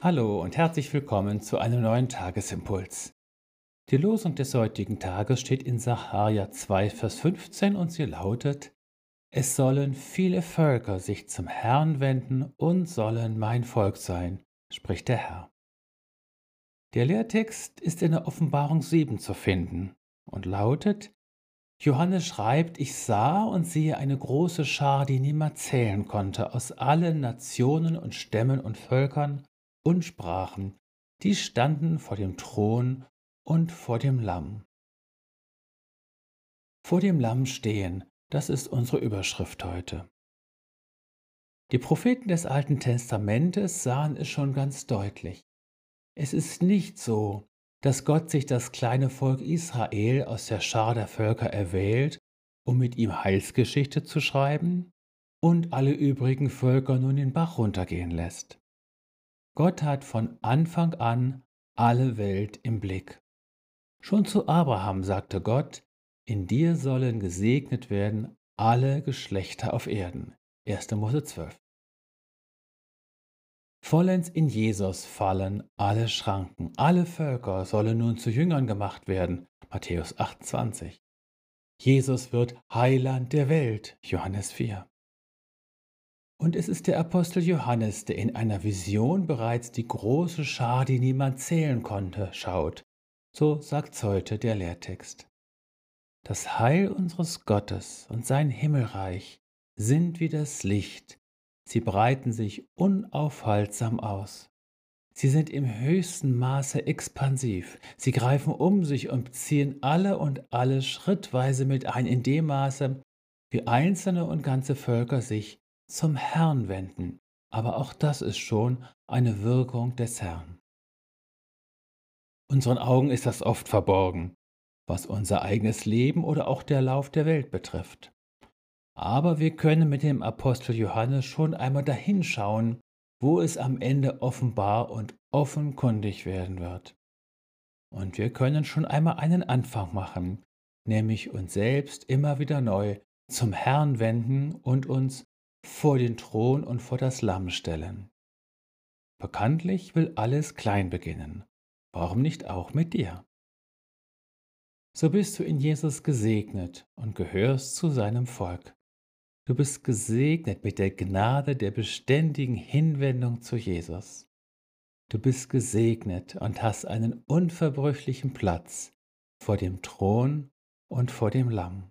Hallo und herzlich willkommen zu einem neuen Tagesimpuls. Die Losung des heutigen Tages steht in Sacharja 2, Vers 15 und sie lautet: Es sollen viele Völker sich zum Herrn wenden und sollen mein Volk sein, spricht der Herr. Der Lehrtext ist in der Offenbarung 7 zu finden und lautet: Johannes schreibt, ich sah und sehe eine große Schar, die niemand zählen konnte, aus allen Nationen und Stämmen und Völkern und Sprachen, die standen vor dem Thron und vor dem Lamm. Vor dem Lamm stehen, das ist unsere Überschrift heute. Die Propheten des Alten Testamentes sahen es schon ganz deutlich. Es ist nicht so, dass Gott sich das kleine Volk Israel aus der Schar der Völker erwählt, um mit ihm Heilsgeschichte zu schreiben, und alle übrigen Völker nun den Bach runtergehen lässt. Gott hat von Anfang an alle Welt im Blick. Schon zu Abraham sagte Gott, in dir sollen gesegnet werden alle Geschlechter auf Erden. 1. Mose 12. Vollends in Jesus fallen alle Schranken, alle Völker sollen nun zu Jüngern gemacht werden. Matthäus 28. Jesus wird Heiland der Welt. Johannes 4. Und es ist der Apostel Johannes, der in einer Vision bereits die große Schar, die niemand zählen konnte, schaut. So sagt's heute der Lehrtext. Das Heil unseres Gottes und sein Himmelreich sind wie das Licht, Sie breiten sich unaufhaltsam aus. Sie sind im höchsten Maße expansiv. Sie greifen um sich und ziehen alle und alle schrittweise mit ein, in dem Maße, wie einzelne und ganze Völker sich zum Herrn wenden. Aber auch das ist schon eine Wirkung des Herrn. Unseren Augen ist das oft verborgen, was unser eigenes Leben oder auch der Lauf der Welt betrifft. Aber wir können mit dem Apostel Johannes schon einmal dahinschauen, wo es am Ende offenbar und offenkundig werden wird. Und wir können schon einmal einen Anfang machen, nämlich uns selbst immer wieder neu zum Herrn wenden und uns vor den Thron und vor das Lamm stellen. Bekanntlich will alles klein beginnen. Warum nicht auch mit dir? So bist du in Jesus gesegnet und gehörst zu seinem Volk. Du bist gesegnet mit der Gnade der beständigen Hinwendung zu Jesus. Du bist gesegnet und hast einen unverbrüchlichen Platz vor dem Thron und vor dem Lamm.